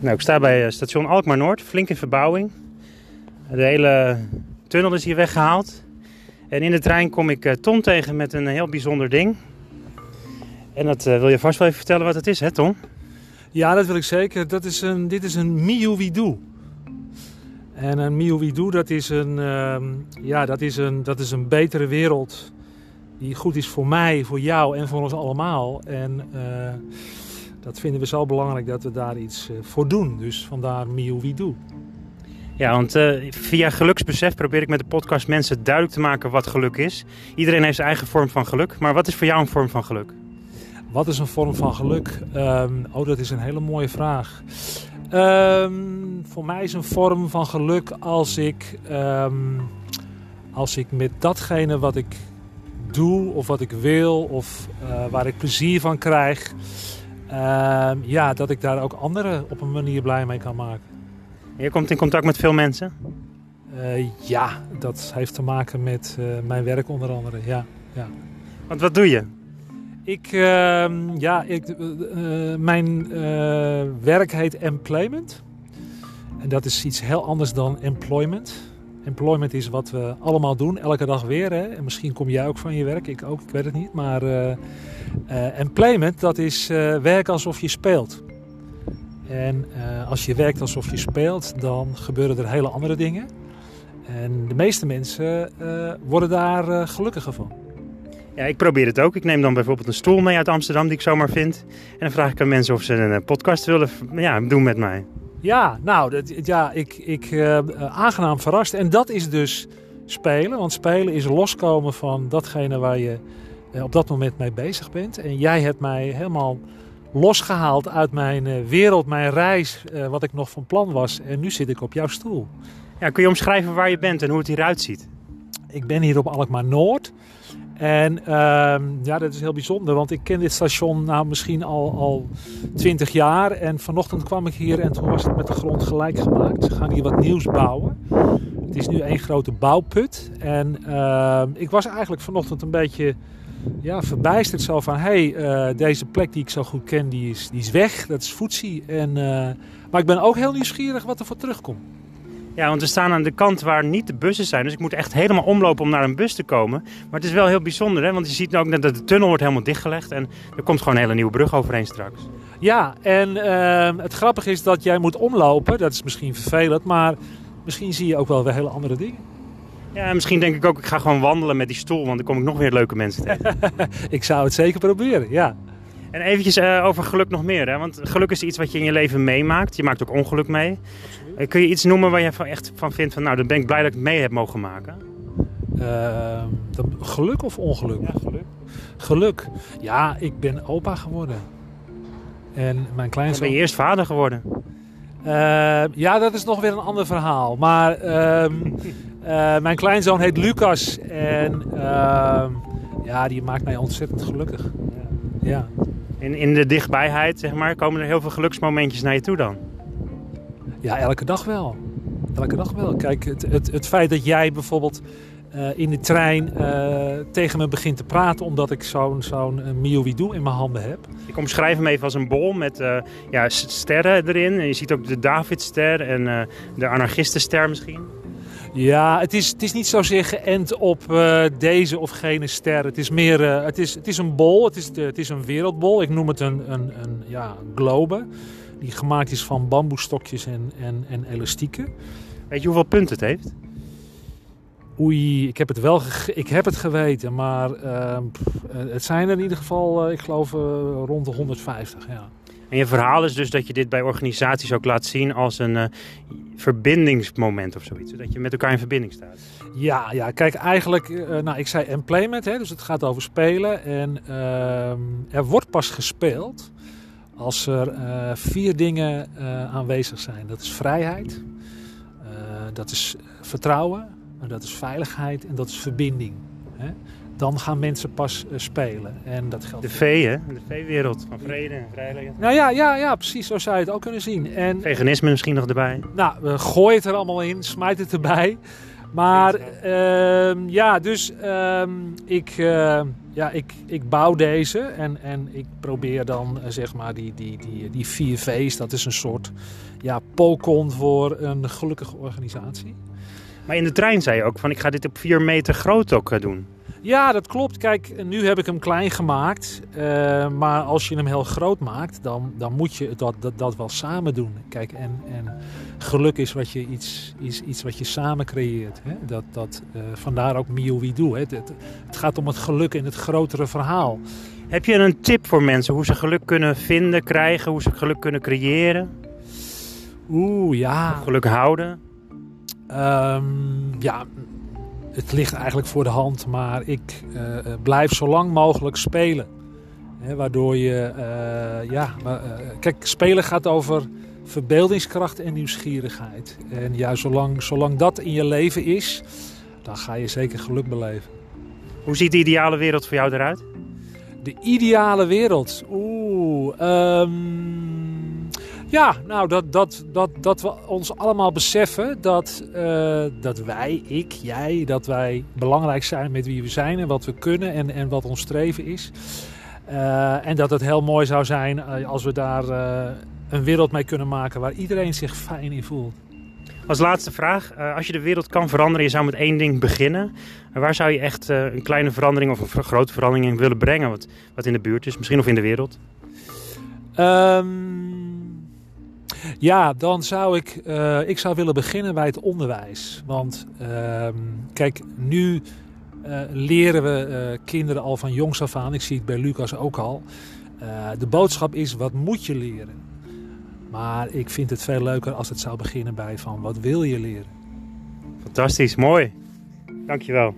Nou, ik sta bij eh, station Alkmaar Noord, flink in verbouwing. De hele tunnel is hier weggehaald. En in de trein kom ik uh, Tom tegen met een heel bijzonder ding. En dat uh, wil je vast wel even vertellen wat het is, hè Tom? Ja, dat wil ik zeker. Dat is een, dit is een Miuwidu. En een Miuwidu, dat is een, uh, ja, dat is een, dat is een betere wereld die goed is voor mij, voor jou en voor ons allemaal. En dat vinden we zo belangrijk dat we daar iets uh, voor doen. Dus vandaar Miuwidu. Ja, want uh, via geluksbesef probeer ik met de podcast mensen duidelijk te maken wat geluk is. Iedereen heeft zijn eigen vorm van geluk. Maar wat is voor jou een vorm van geluk? Wat is een vorm van geluk? Um, oh, dat is een hele mooie vraag. Um, voor mij is een vorm van geluk als ik, um, als ik met datgene wat ik doe of wat ik wil of uh, waar ik plezier van krijg, ja, dat ik daar ook anderen op een manier blij mee kan maken. Je komt in contact met veel mensen? Uh, ja, dat heeft te maken met uh, mijn werk onder andere. Ja, ja. Want wat doe je? Ik, uh, ja, ik, uh, mijn werk heet employment. En dat is iets heel anders dan employment. Employment is wat we allemaal doen, elke dag weer. Hè? En misschien kom jij ook van je werk, ik ook, ik weet het niet. Maar employment, dat is werken alsof je speelt. En als je werkt alsof je speelt, dan gebeuren er hele andere dingen. En de meeste mensen worden daar gelukkiger van. Ja, ik probeer het ook. Ik neem dan bijvoorbeeld een stoel mee uit Amsterdam die ik zomaar vind. En dan vraag ik aan mensen of ze een podcast willen ja, doen met mij. Ja, nou, dat, ja, ik, ik uh, aangenaam verrast. En dat is dus spelen. Want spelen is loskomen van datgene waar je uh, op dat moment mee bezig bent. En jij hebt mij helemaal losgehaald uit mijn uh, wereld, mijn reis, wat ik nog van plan was. En nu zit ik op jouw stoel. Ja, kun je omschrijven waar je bent en hoe het hieruit ziet? Ik ben hier op Alkmaar Noord. En uh, ja, dat is heel bijzonder, want ik ken dit station nou misschien al, al 20 jaar. En vanochtend kwam ik hier en toen was het met de grond gelijk gemaakt. Ze gaan hier wat nieuws bouwen. Het is nu één grote bouwput. En uh, ik was eigenlijk vanochtend een beetje ja, verbijsterd zo van... hé, hey, uh, deze plek die ik zo goed ken, die is, die is weg. Dat is Foetsie. En, uh, maar ik ben ook heel nieuwsgierig wat er voor terugkomt. Ja, want we staan aan de kant waar niet de bussen zijn. Dus ik moet echt helemaal omlopen om naar een bus te komen. Maar het is wel heel bijzonder, hè? want je ziet ook dat de tunnel wordt helemaal dichtgelegd. En er komt gewoon een hele nieuwe brug overheen straks. Ja, en uh, het grappige is dat jij moet omlopen. Dat is misschien vervelend, maar misschien zie je ook wel weer hele andere dingen. Ja, misschien denk ik ook, ik ga gewoon wandelen met die stoel, want dan kom ik nog weer leuke mensen tegen. ik zou het zeker proberen, ja. En eventjes uh, over geluk nog meer, hè? want geluk is iets wat je in je leven meemaakt. Je maakt ook ongeluk mee. Uh, kun je iets noemen waar je van echt van vindt van, nou, dan ben ik blij dat ik mee heb mogen maken? Uh, geluk of ongeluk? Ja, geluk. Geluk. Ja, ik ben opa geworden. En mijn kleinzoon... Ben je eerst vader geworden? ja, dat is nog weer een ander verhaal. Maar ehm, mijn kleinzoon heet Lucas. En ehm, ja, die maakt mij ontzettend gelukkig. Ja. In, in de dichtbijheid, zeg maar, komen er heel veel geluksmomentjes naar je toe dan? Ja, elke dag wel. Elke dag wel. Kijk, het, het, het feit dat jij bijvoorbeeld uh, in de trein uh, tegen me begint te praten... omdat ik zo'n zo'n uh, in mijn handen heb. Ik omschrijf hem even als een bol met ja, sterren erin. En je ziet ook de Davidster en de anarchistenster misschien. Ja, het is, het is niet zozeer geënt op uh, deze of gene ster. Het is meer, uh, het, is, het is een bol, het is, het is een wereldbol. Ik noem het een, een, een ja, globe. Die gemaakt is van bamboestokjes en, en, en elastieken. Weet je hoeveel punten het heeft? Oei, ik heb het wel ik heb het geweten, maar uh, het zijn er in ieder geval, ik geloof, rond de 150. Ja. En je verhaal is dus dat je dit bij organisaties ook laat zien als een uh, verbindingsmoment of zoiets. Dat je met elkaar in verbinding staat. Ja, ja kijk, eigenlijk, uh, nou, ik zei employment, hè, dus het gaat over spelen. En uh, er wordt pas gespeeld als er uh, vier dingen aanwezig zijn. Dat is vrijheid, dat is vertrouwen, dat is veiligheid en dat is verbinding. Hè dan gaan mensen pas uh, spelen. En dat geldt de V, hè? De V-wereld van vrede en vrijheid. Nou ja, ja, ja, precies. Zo zou je het ook kunnen zien. En, Veganisme misschien nog erbij. Nou, uh, gooi het er allemaal in, smijt het erbij. Maar ehm, ja, dus ehm, ik, eh, ja, ik, ik bouw deze en, en ik probeer dan eh, zeg maar die, die, die, die vier V's. Dat is een soort ja, polkon voor een gelukkige organisatie. Maar in de trein zei je ook van ik ga dit op 4 meter groot ook eh, doen. Ja, dat klopt. Kijk, nu heb ik hem klein gemaakt. eh, maar als je hem heel groot maakt, dan, dan moet je dat, dat, dat wel samen doen. Kijk, en, en geluk is, wat je iets, iets, iets wat je samen creëert. Hè? Dat, dat, eh, vandaar ook Mio We Do. Hè? Het, het, het gaat om het geluk in het grotere verhaal. Heb je een tip voor mensen hoe ze geluk kunnen vinden, krijgen, hoe ze geluk kunnen creëren, Oeh, ja. geluk houden? Ehm, ja, het ligt eigenlijk voor de hand, maar ik eh, blijf zo lang mogelijk spelen. Waardoor je, eh, ja, maar, eh, kijk, spelen gaat over verbeeldingskracht en nieuwsgierigheid. En ja, zolang, zolang dat in je leven is, dan ga je zeker geluk beleven. Hoe ziet de ideale wereld voor jou eruit? De ideale wereld. Oeh. ehm, ja, nou, dat, dat, dat, dat we ons allemaal beseffen dat, eh, dat wij, ik, jij, dat wij belangrijk zijn met wie we zijn en wat we kunnen en, en wat ons streven is. Eh, en dat het heel mooi zou zijn eh, als we daar een wereld mee kunnen maken waar iedereen zich fijn in voelt. Als laatste vraag, als je de wereld kan veranderen, je zou met één ding beginnen. En waar zou je echt een kleine verandering of een grote verandering in willen brengen? Wat, wat in de buurt is, misschien of in de wereld? Ehm, ja, dan zou ik, eh, ik zou willen beginnen bij het onderwijs. Want ehm, kijk, nu eh, leren we eh, kinderen al van jongs af aan. Ik zie het bij Lucas ook al. De boodschap is, wat moet je leren? Maar ik vind het veel leuker als het zou beginnen bij van, wat wil je leren? Fantastisch, mooi. Dankjewel.